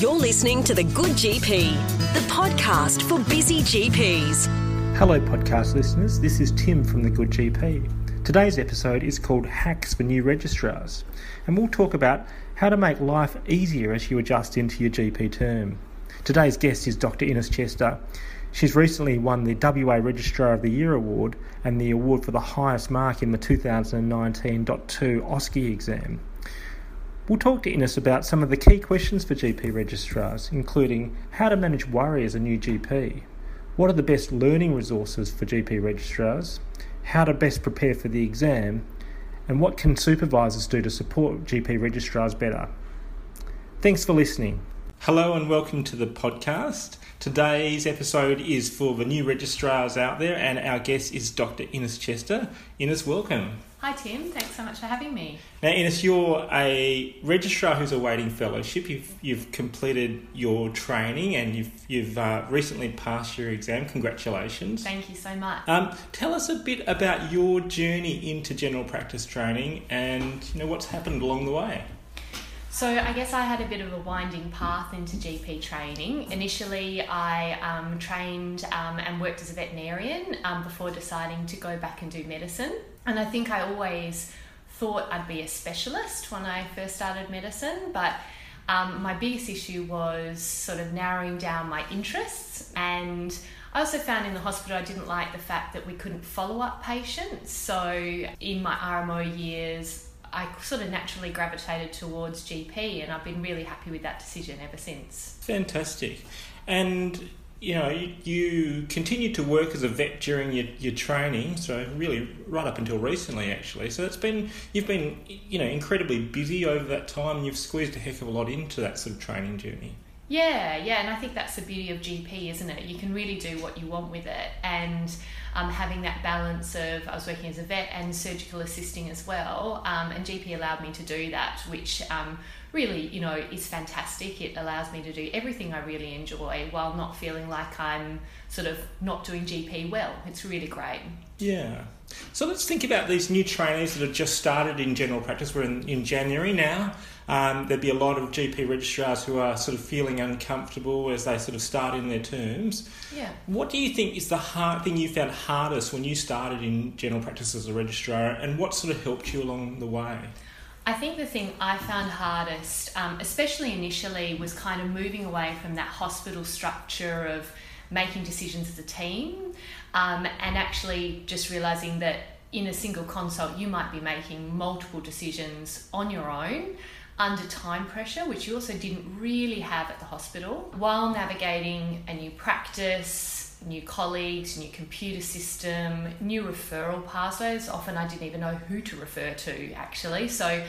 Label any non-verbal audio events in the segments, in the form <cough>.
You're listening to The Good GP, the podcast for busy GPs. Hello, podcast listeners. This is Tim from The Good GP. Today's episode is called Hacks for New Registrars, and we'll talk about how to make life easier as you adjust into your GP term. Today's guest is Dr. Innes Chester. She's recently won the WA Registrar of the Year award and the award for the highest mark in the 2019.2 OSCE exam. We'll talk to Innes about some of the key questions for GP registrars, including how to manage worry as a new GP, what are the best learning resources for GP registrars, how to best prepare for the exam, and what can supervisors do to support GP registrars better. Thanks for listening. Hello and welcome to the podcast. Today's episode is for the new registrars out there, and our guest is Dr. Innes Chester. Innes, welcome. Hi Tim, thanks so much for having me. Now, Innes, you're a registrar who's awaiting fellowship. You've you've completed your training and you've you've uh, recently passed your exam. Congratulations! Thank you so much. Um, tell us a bit about your journey into general practice training and you know what's happened along the way. So I guess I had a bit of a winding path into GP training. Initially, I um, trained um, and worked as a veterinarian um, before deciding to go back and do medicine. And I think I always thought I'd be a specialist when I first started medicine, but um, my biggest issue was sort of narrowing down my interests and I also found in the hospital I didn't like the fact that we couldn't follow up patients. So in my RMO years, I sort of naturally gravitated towards GP, and I've been really happy with that decision ever since. Fantastic. And you know, you, you continued to work as a vet during your, your training, so really right up until recently, actually. So it's been you've been you know incredibly busy over that time. You've squeezed a heck of a lot into that sort of training journey. Yeah, yeah, and I think that's the beauty of GP, isn't it? You can really do what you want with it, and um, having that balance of I was working as a vet and surgical assisting as well, um, and GP allowed me to do that, which um, really, you know, is fantastic. It allows me to do everything I really enjoy while not feeling like I'm sort of not doing GP well. It's really great. Yeah. So let's think about these new trainees that have just started in general practice. We're in, in January now. Um, there'd be a lot of GP registrars who are sort of feeling uncomfortable as they sort of start in their terms. Yeah. What do you think is the hard thing you found hardest when you started in general practice as a registrar, and what sort of helped you along the way? I think the thing I found hardest, um, especially initially, was kind of moving away from that hospital structure of making decisions as a team um, and actually just realizing that in a single consult you might be making multiple decisions on your own under time pressure, which you also didn't really have at the hospital, while navigating a new practice, new colleagues, new computer system, new referral pathways. Often I didn't even know who to refer to actually. So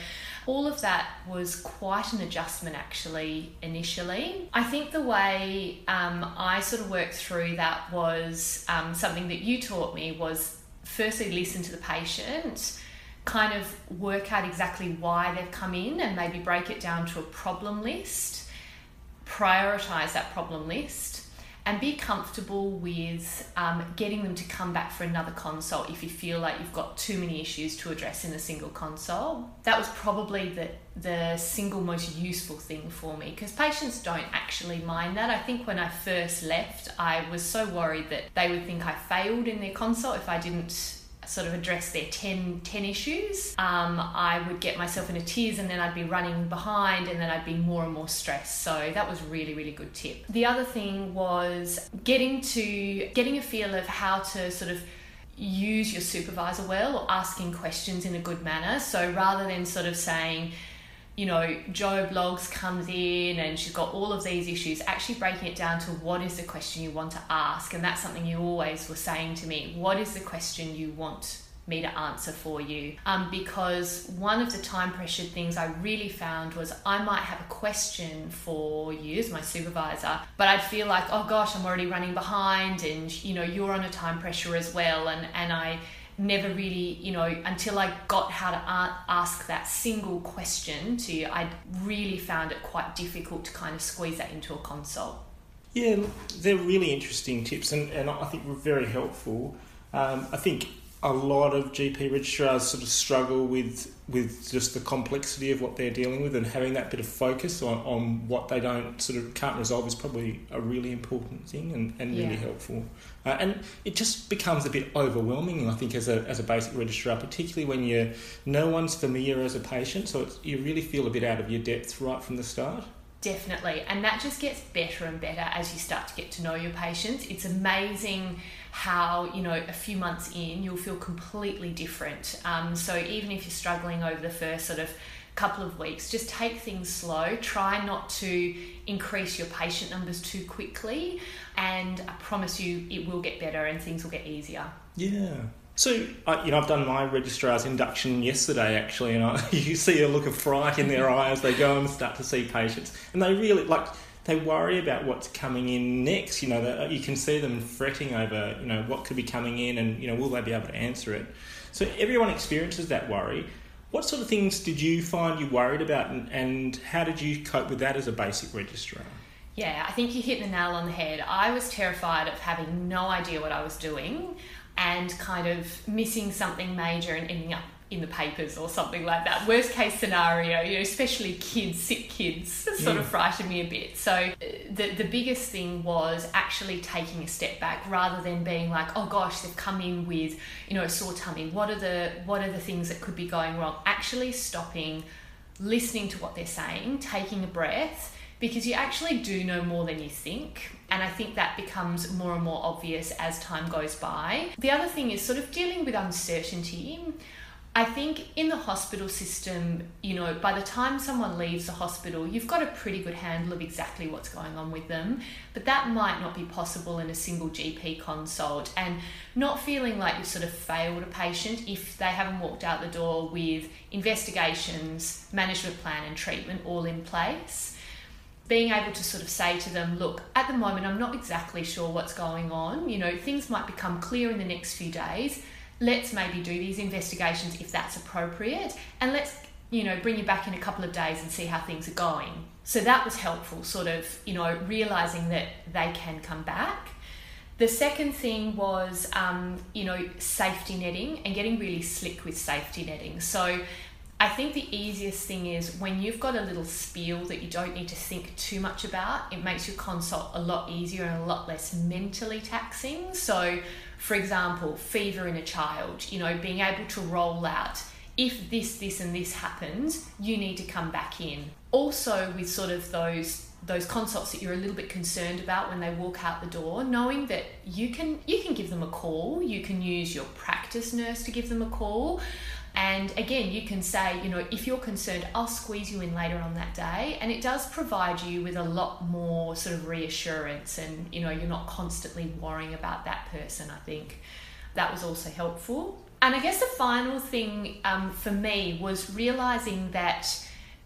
all of that was quite an adjustment actually initially. I think the way um, I sort of worked through that was um, something that you taught me was firstly listen to the patient kind of work out exactly why they've come in and maybe break it down to a problem list, prioritize that problem list, and be comfortable with um, getting them to come back for another consult if you feel like you've got too many issues to address in a single consult. That was probably the, the single most useful thing for me because patients don't actually mind that. I think when I first left, I was so worried that they would think I failed in their consult if I didn't sort of address their 10, 10 issues, um, I would get myself into tears and then I'd be running behind and then I'd be more and more stressed. So that was really, really good tip. The other thing was getting to getting a feel of how to sort of use your supervisor well or asking questions in a good manner. So rather than sort of saying, you know, Joe Blogs comes in and she's got all of these issues, actually breaking it down to what is the question you want to ask. And that's something you always were saying to me. What is the question you want me to answer for you? Um, because one of the time pressured things I really found was I might have a question for you as my supervisor, but I'd feel like, oh gosh, I'm already running behind and, you know, you're on a time pressure as well. And, and I, never really, you know, until I got how to ask that single question to you, I really found it quite difficult to kind of squeeze that into a consult. Yeah, they're really interesting tips and, and I think very helpful. Um, I think a lot of GP registrars sort of struggle with with just the complexity of what they're dealing with and having that bit of focus on, on what they don't sort of can't resolve is probably a really important thing and, and really Yeah. helpful. Uh, and it just becomes a bit overwhelming, I think, as a, as a basic registrar, particularly when you no one's familiar as a patient, so it's, you really feel a bit out of your depth right from the start. Definitely. And that just gets better and better as you start to get to know your patients. It's amazing how, you know, a few months in, you'll feel completely different. Um, so even if you're struggling over the first sort of couple of weeks, just take things slow. Try not to increase your patient numbers too quickly. And I promise you, it will get better and things will get easier. Yeah. So, you know, I've done my registrar's induction yesterday actually, and I, <laughs> you see a look of fright in their eye as they go and start to see patients, and they really like they worry about what's coming in next. You know, that uh, you can see them fretting over, you know, what could be coming in, and you know, will they be able to answer it? So everyone experiences that worry. What sort of things did you find you worried about, and, and how did you cope with that as a basic registrar? Yeah, I think you hit the nail on the head. I was terrified of having no idea what I was doing and kind of missing something major and ending up in the papers or something like that. Worst case scenario, you know, especially kids, sick kids, <laughs> sort of frightened me a bit. So uh, the the biggest thing was actually taking a step back rather than being like, oh gosh, they've come in with, you know, a sore tummy. What are the what are the things that could be going wrong? Actually stopping, listening to what they're saying, taking a breath because you actually do know more than you think. And I think that becomes more and more obvious as time goes by. The other thing is sort of dealing with uncertainty. I think in the hospital system, you know, by the time someone leaves the hospital, you've got a pretty good handle of exactly what's going on with them, but that might not be possible in a single GP consult. And not feeling like you've sort of failed a patient if they haven't walked out the door with investigations, management plan, and treatment all in place being able to sort of say to them, look, at the moment, I'm not exactly sure what's going on. You know, things might become clear in the next few days. Let's maybe do these investigations if that's appropriate, and let's, you know, bring you back in a couple of days and see how things are going. So that was helpful, sort of, you know, realizing that they can come back. The second thing was, um, you know, safety netting and getting really slick with safety netting. So I think the easiest thing is when you've got a little spiel that you don't need to think too much about, it makes your consult a lot easier and a lot less mentally taxing. So, for example, fever in a child, you know, being able to roll out if this, this, and this happens, you need to come back in. Also, with sort of those those consults that you're a little bit concerned about when they walk out the door knowing that you can you can give them a call you can use your practice nurse to give them a call and again you can say you know if you're concerned I'll squeeze you in later on that day. And it does provide you with a lot more sort of reassurance and you know you're not constantly worrying about that person I think. That was also helpful. And I guess the final thing um, for me was realizing that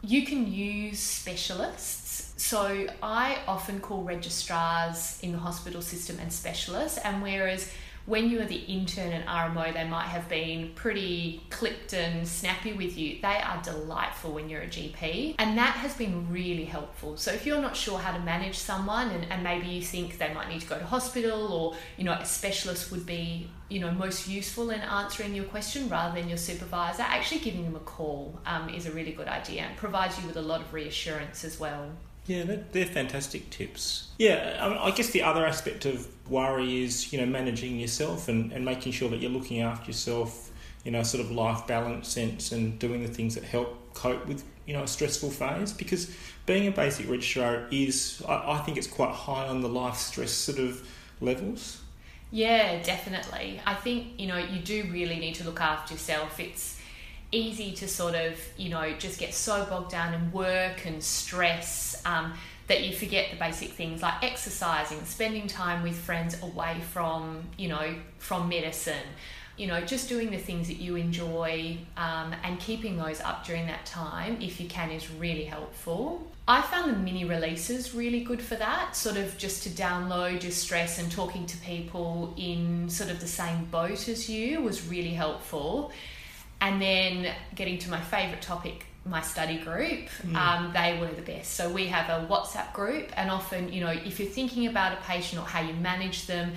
you can use specialists. So I often call registrars in the hospital system and specialists, and whereas when you are the intern and RMO, they might have been pretty clipped and snappy with you. They are delightful when you're a GP, and that has been really helpful. So if you're not sure how to manage someone, and, and maybe you think they might need to go to hospital, or you know a specialist would be you know most useful in answering your question rather than your supervisor, actually giving them a call um, is a really good idea and provides you with a lot of reassurance as well. Yeah, they're, they're fantastic tips. Yeah, I, mean, I guess the other aspect of worry is, you know, managing yourself and, and making sure that you're looking after yourself, you know, sort of life balance sense and doing the things that help cope with, you know, a stressful phase. Because being a basic registrar is, I, I think it's quite high on the life stress sort of levels. Yeah, definitely. I think, you know, you do really need to look after yourself. It's easy to sort of, you know, just get so bogged down in work and stress um, that you forget the basic things like exercising, spending time with friends away from, you know, from medicine. You know, just doing the things that you enjoy um, and keeping those up during that time, if you can, is really helpful. I found the mini releases really good for that, sort of just to download your stress and talking to people in sort of the same boat as you was really helpful. And then getting to my favourite topic, my study group, um, they were the best. So we have a WhatsApp group, and often, you know, if you're thinking about a patient or how you manage them,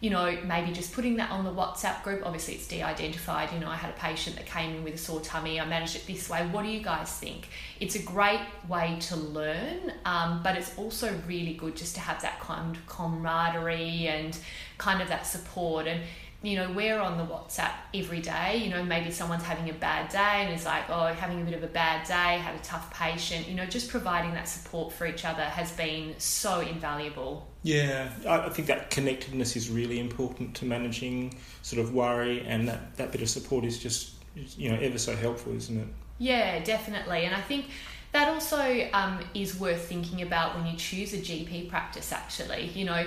you know, maybe just putting that on the WhatsApp group. Obviously, it's de identified. You know, I had a patient that came in with a sore tummy. I managed it this way. What do you guys think? It's a great way to learn, um, but it's also really good just to have that kind of camaraderie and kind of that support. And you know, we're on the WhatsApp every day. You know, maybe someone's having a bad day and is like, oh, having a bit of a bad day, had a tough patient. You know, just providing that support for each other has been so invaluable. Yeah, I think that connectedness is really important to managing sort of worry, and that, that bit of support is just, you know, ever so helpful, isn't it? Yeah, definitely. And I think that also um, is worth thinking about when you choose a GP practice, actually. You know,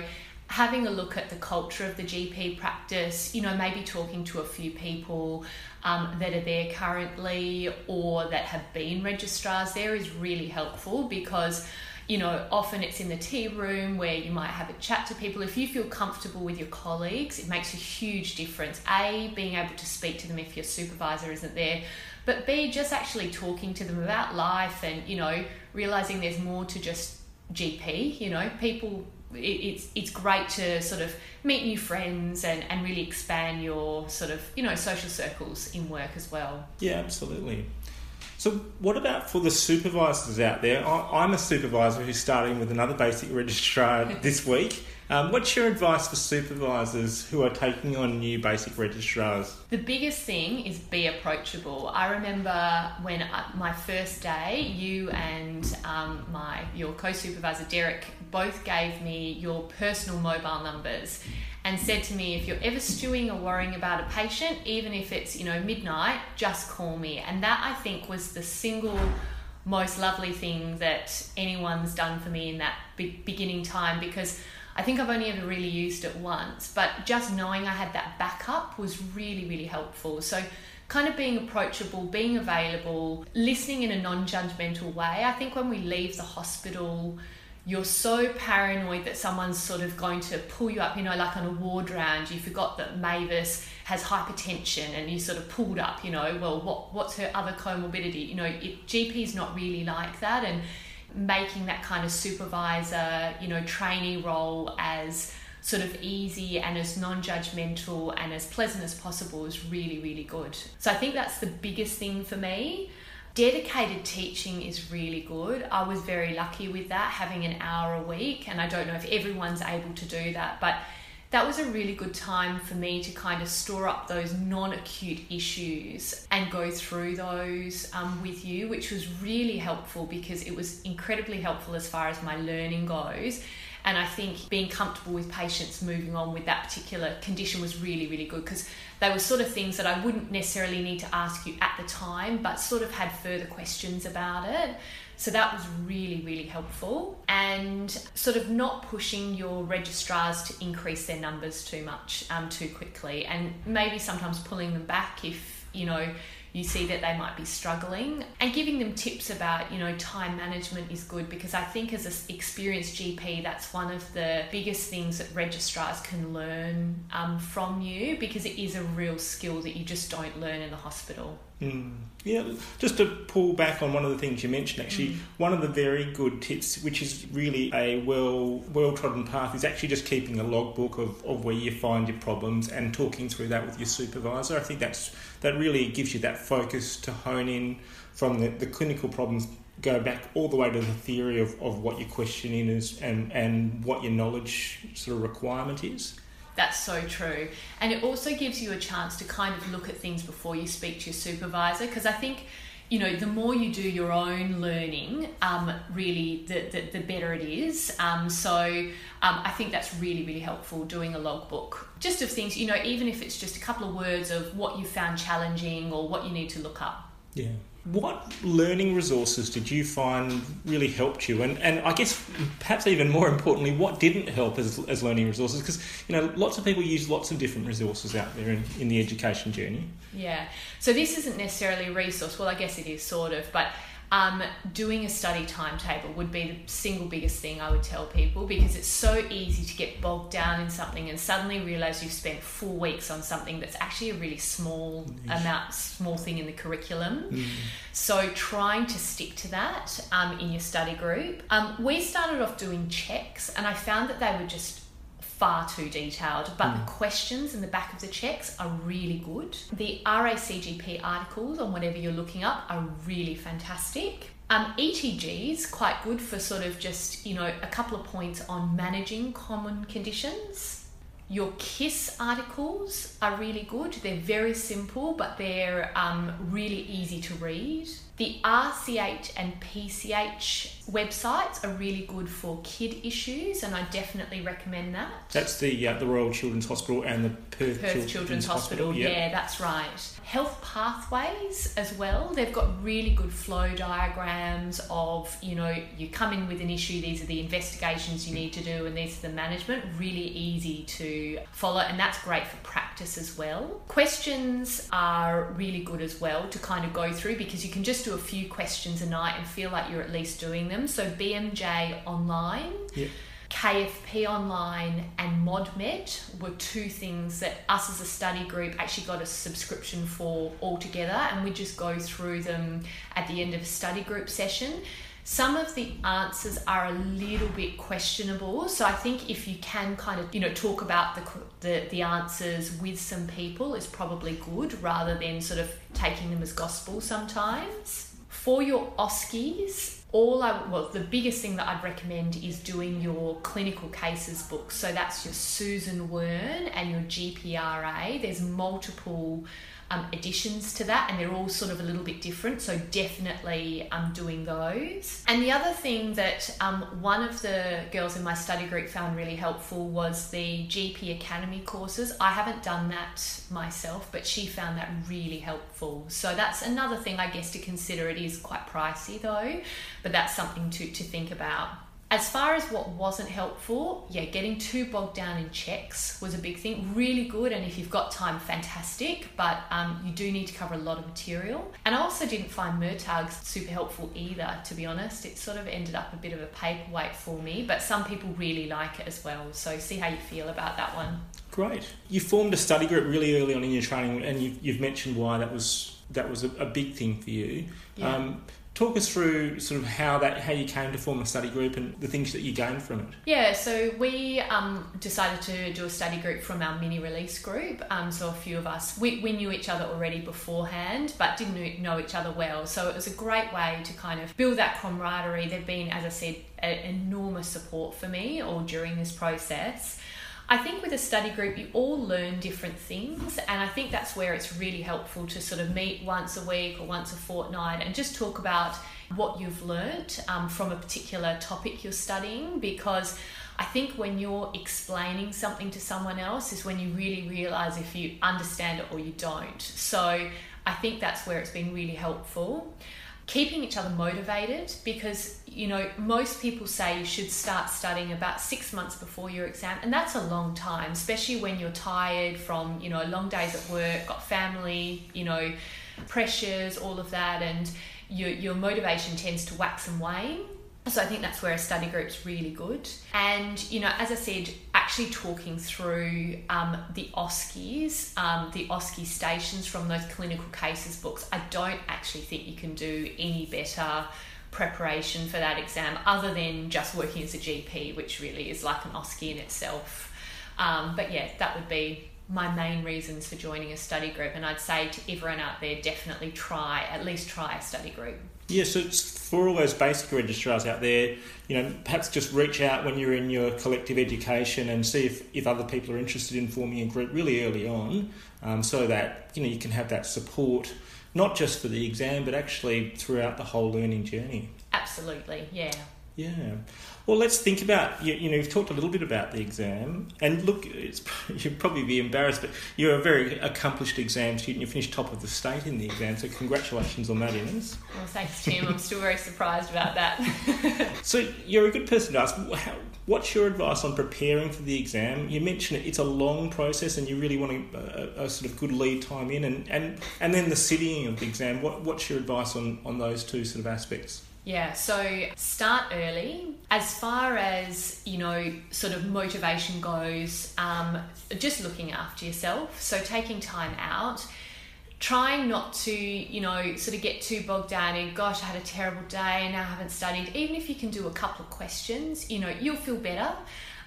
having a look at the culture of the GP practice, you know, maybe talking to a few people um, that are there currently or that have been registrars there is really helpful because you know, often it's in the tea room where you might have a chat to people. If you feel comfortable with your colleagues, it makes a huge difference. A, being able to speak to them if your supervisor isn't there, but B, just actually talking to them about life and, you know, realizing there's more to just GP. You know, people it's it's great to sort of meet new friends and, and really expand your sort of you know social circles in work as well. Yeah, absolutely. So, what about for the supervisors out there? I'm a supervisor who's starting with another basic registrar <laughs> this week. Um, what's your advice for supervisors who are taking on new basic registrars? The biggest thing is be approachable. I remember when I, my first day, you and um, my your co-supervisor Derek both gave me your personal mobile numbers and said to me, if you're ever stewing or worrying about a patient, even if it's you know midnight, just call me. And that I think was the single most lovely thing that anyone's done for me in that be- beginning time because I think I've only ever really used it once, but just knowing I had that backup was really, really helpful. So, kind of being approachable, being available, listening in a non judgmental way. I think when we leave the hospital, you're so paranoid that someone's sort of going to pull you up, you know, like on a ward round, you forgot that Mavis has hypertension and you sort of pulled up, you know, well, what, what's her other comorbidity? You know, it, GP's not really like that. And making that kind of supervisor, you know, trainee role as sort of easy and as non-judgmental and as pleasant as possible is really really good. So I think that's the biggest thing for me. Dedicated teaching is really good. I was very lucky with that having an hour a week and I don't know if everyone's able to do that, but that was a really good time for me to kind of store up those non acute issues and go through those um, with you, which was really helpful because it was incredibly helpful as far as my learning goes. And I think being comfortable with patients moving on with that particular condition was really, really good because they were sort of things that I wouldn't necessarily need to ask you at the time, but sort of had further questions about it. So that was really, really helpful. And sort of not pushing your registrars to increase their numbers too much, um, too quickly, and maybe sometimes pulling them back if, you know, you see that they might be struggling. And giving them tips about you know time management is good because i think as an experienced gp that's one of the biggest things that registrars can learn um, from you because it is a real skill that you just don't learn in the hospital Mm. Yeah, just to pull back on one of the things you mentioned, actually, mm. one of the very good tips, which is really a well well trodden path, is actually just keeping a logbook of, of where you find your problems and talking through that with your supervisor. I think that's that really gives you that focus to hone in from the, the clinical problems go back all the way to the theory of, of what your questioning is and, and what your knowledge sort of requirement is. That's so true. And it also gives you a chance to kind of look at things before you speak to your supervisor because I think you know, the more you do your own learning, um, really, the, the, the, better it is. Um, so um, I think that's really, really helpful doing a logbook. Just of things, you know, even if it's just a couple of words of what you found challenging or what you need to look up. Yeah. What learning resources did you find really helped you? And, and I guess perhaps even more importantly, what didn't help as, as learning resources? Because, you know, lots of people use lots of different resources out there in, in the education journey. Yeah. So this isn't necessarily a resource. Well, I guess it is sort of, but um, doing a study timetable would be the single biggest thing I would tell people because it's so easy to get bogged down in something and suddenly realize you've spent four weeks on something that's actually a really small amount, small thing in the curriculum. Mm. So trying to stick to that um, in your study group. Um, we started off doing checks and I found that they were just far too detailed, but mm. the questions in the back of the checks are really good. The RACGP articles on whatever you're looking up are really fantastic. Um, ETGs quite good for sort of just you know a couple of points on managing common conditions. Your KISS articles are really good. They're very simple, but they're um, really easy to read. The RCH and PCH websites are really good for kid issues, and I definitely recommend that. That's the uh, the Royal Children's Hospital and the Perth, Perth Children's, Children's, Hospital. Hospital. Yep. Yeah, that's right. Health pathways as well. They've got really good flow diagrams of you know you come in with an issue. These are the investigations you need to do, and these are the management. Really easy to follow, and that's great for practice as well. Questions are really good as well to kind of go through because you can just do a few questions a night and feel like you're at least doing them. So BMJ online. KFP Online and ModMed were two things that us as a study group actually got a subscription for altogether, and we just go through them at the end of a study group session. Some of the answers are a little bit questionable, so I think if you can kind of you know talk about the the, the answers with some people is probably good rather than sort of taking them as gospel sometimes. For your OSCEs, all I well the biggest thing that I'd recommend is doing your clinical cases book. So that's your Susan Wearne and your GPRA. There's multiple um, additions to that, and they're all sort of a little bit different. So definitely um, doing those. And the other thing that um, one of the girls in my study group found really helpful was the GP Academy courses. I haven't done that myself, but she found that really helpful. So that's another thing I guess to consider. It is quite pricey though, but that's something to to think about. As far as what wasn't helpful, yeah, getting too bogged down in checks was a big thing. Really good, and if you've got time, fantastic, but um, you do need to cover a lot of material. And I also didn't find Murtagh's super helpful either, to be honest. It sort of ended up a bit of a paperweight for me, but some people really like it as well. So see how you feel about that one. Great. You formed a study group really early on in your training, and you've, you've mentioned why that was that was a, a big thing for you. Yeah. Um, talk us through sort of how that how you came to form a study group and the things that you gained from it. Yeah, so we um, decided to do a study group from our mini release group. Um, so a few of us we, we knew each other already beforehand, but didn't know each other well. So it was a great way to kind of build that camaraderie. They've been, as I said, an enormous support for me all during this process. I think with a study group, you all learn different things, and I think that's where it's really helpful to sort of meet once a week or once a fortnight and just talk about what you've learnt um, from a particular topic you're studying because I think when you're explaining something to someone else is when you really realize if you understand it or you don't. So I think that's where it's been really helpful keeping each other motivated because you know most people say you should start studying about six months before your exam and that's a long time especially when you're tired from you know long days at work got family you know pressures all of that and your, your motivation tends to wax and wane so I think that's where a study group's really good. And, you know, as I said, actually talking through um, the OSCEs, um, the OSCE stations from those clinical cases books, I don't actually think you can do any better preparation for that exam other than just working as a GP, which really is like an OSCE in itself. Um, but yeah, that would be my main reasons for joining a study group. And I'd say to everyone out there, definitely try, at least try a study group. Yeah, so for all those basic registrars out there, you know, perhaps just reach out when you're in your collective education and see if, if other people are interested in forming a group really early on, um, so that you know you can have that support not just for the exam but actually throughout the whole learning journey. Absolutely, yeah. Yeah. Well, let's think about you, you know you've talked a little bit about the exam, and look, <laughs> you'd probably be embarrassed, but you're a very accomplished exam student. You finished top of the state in the exam, so congratulations on that, Innes. Well, thanks, Tim. I'm still very surprised about that. <laughs> so you're a good person to ask. What's your advice on preparing for the exam? You mentioned it, it's a long process, and you really want a, a, a sort of good lead time in, and, and, and then the sitting of the exam. What, what's your advice on, on those two sort of aspects? Yeah, so start early. As far as, you know, sort of motivation goes, um, just looking after yourself. So taking time out trying not to, you know, sort of get too bogged down in, gosh, I had a terrible day and I haven't studied. Even if you can do a couple of questions, you know, you'll feel better.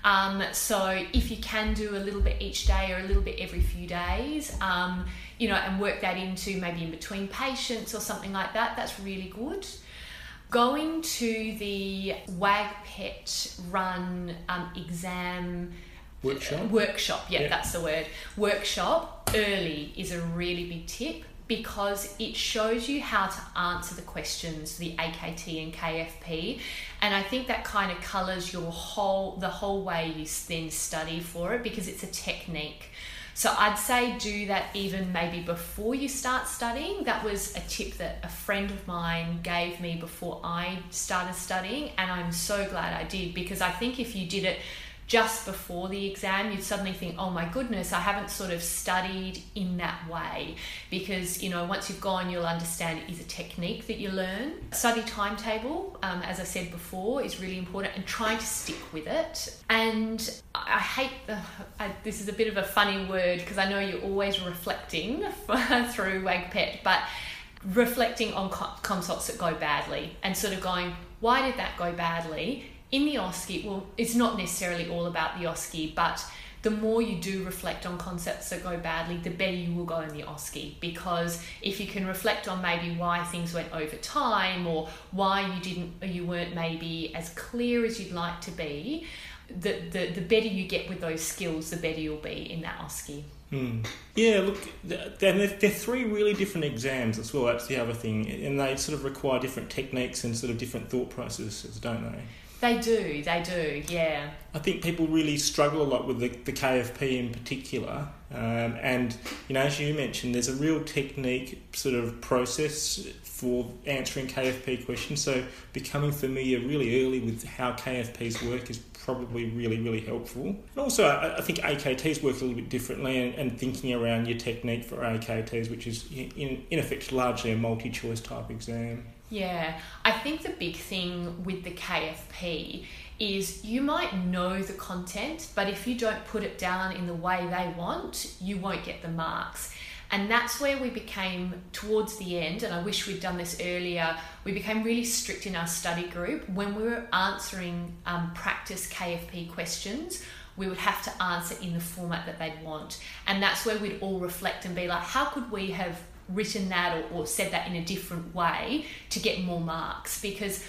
Um, so if you can do a little bit each day or a little bit every few days, um, you know, and work that into maybe in between patients or something like that, that's really good. Going to the WAGPET run um, exam Workshop? workshop, yeah, Yeah. that's the word. Workshop early is a really big tip because it shows you how to answer the questions, the AKT and KFP, and I think that kind of colours your whole the whole way you then study for it because it's a technique. So I'd say do that even maybe before you start studying. That was a tip that a friend of mine gave me before I started studying, and I'm so glad I did because I think if you did it just before the exam, you'd suddenly think, oh my goodness, I haven't sort of studied in that way. Because, you know, once you've gone, you'll understand it is a technique that you learn. Study timetable, um, as I said before, is really important and trying to stick with it. And I hate, uh, I, this is a bit of a funny word because I know you're always reflecting <laughs> through WAGPET, but reflecting on co- consults that go badly and sort of going, why did that go badly? In the OSCE, well, it's not necessarily all about the OSCE, but the more you do reflect on concepts that go badly, the better you will go in the OSCE. Because if you can reflect on maybe why things went over time or why you didn't, you weren't maybe as clear as you'd like to be, the, the, the better you get with those skills, the better you'll be in that OSCE. Hmm. Yeah, look, and they're, they're three really different exams as well. That's the other thing, and they sort of require different techniques and sort of different thought processes, don't they? They do, they do, yeah. I think people really struggle a lot with the, the KFP in particular. Um, and, you know, as you mentioned, there's a real technique sort of process for answering KFP questions. So becoming familiar really early with how KFPs work is probably really, really helpful. And also, I, I think AKTs work a little bit differently and, and thinking around your technique for AKTs, which is in, in effect largely a multi choice type exam. Yeah, I think the big thing with the KFP is you might know the content, but if you don't put it down in the way they want, you won't get the marks. And that's where we became towards the end, and I wish we'd done this earlier. We became really strict in our study group when we were answering um, practice KFP questions. We would have to answer in the format that they'd want, and that's where we'd all reflect and be like, how could we have written that or, or said that in a different way to get more marks? Because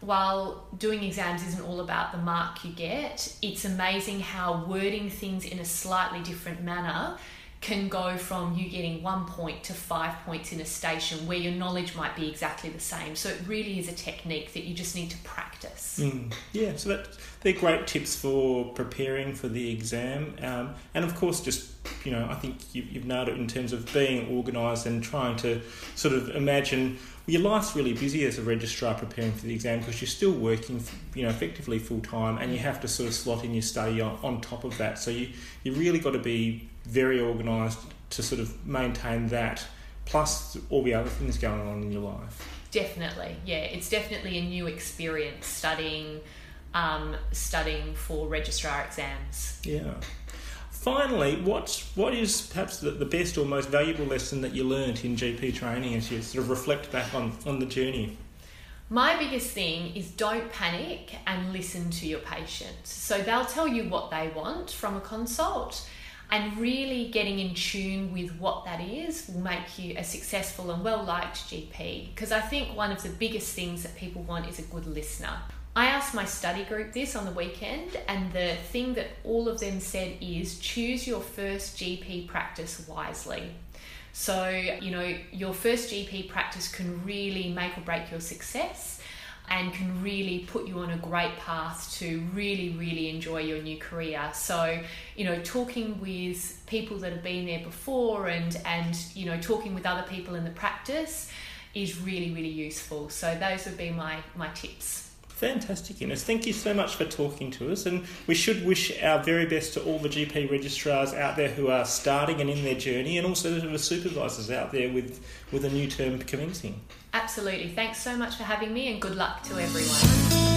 while doing exams isn't all about the mark you get, it's amazing how wording things in a slightly different manner can go from you getting one point to five points in a station where your knowledge might be exactly the same. So it really is a technique that you just need to practice. Mm, yeah, so that they're great tips for preparing for the exam, um, and of course, just you know, I think you, you've nailed it in terms of being organised and trying to sort of imagine. Your life's really busy as a registrar preparing for the exam because you're still working, you know, effectively full time, and you have to sort of slot in your study on, on top of that. So you you really got to be very organised to sort of maintain that, plus all the other things going on in your life. Definitely, yeah, it's definitely a new experience studying, um, studying for registrar exams. Yeah. Finally, what's what is perhaps the, the best or most valuable lesson that you learnt in GP training as you sort of reflect back on, on the journey? My biggest thing is don't panic and listen to your patients. So they'll tell you what they want from a consult, and really getting in tune with what that is will make you a successful and well liked GP. Because I think one of the biggest things that people want is a good listener. I asked my study group this on the weekend, and the thing that all of them said is choose your first GP practice wisely. So, you know, your first GP practice can really make or break your success and can really put you on a great path to really, really enjoy your new career. So, you know, talking with people that have been there before and, and you know, talking with other people in the practice is really, really useful. So, those would be my, my tips. Fantastic, Innes. Thank you so much for talking to us, and we should wish our very best to all the GP registrars out there who are starting and in their journey, and also to the supervisors out there with, with a new term commencing. Absolutely. Thanks so much for having me, and good luck to everyone.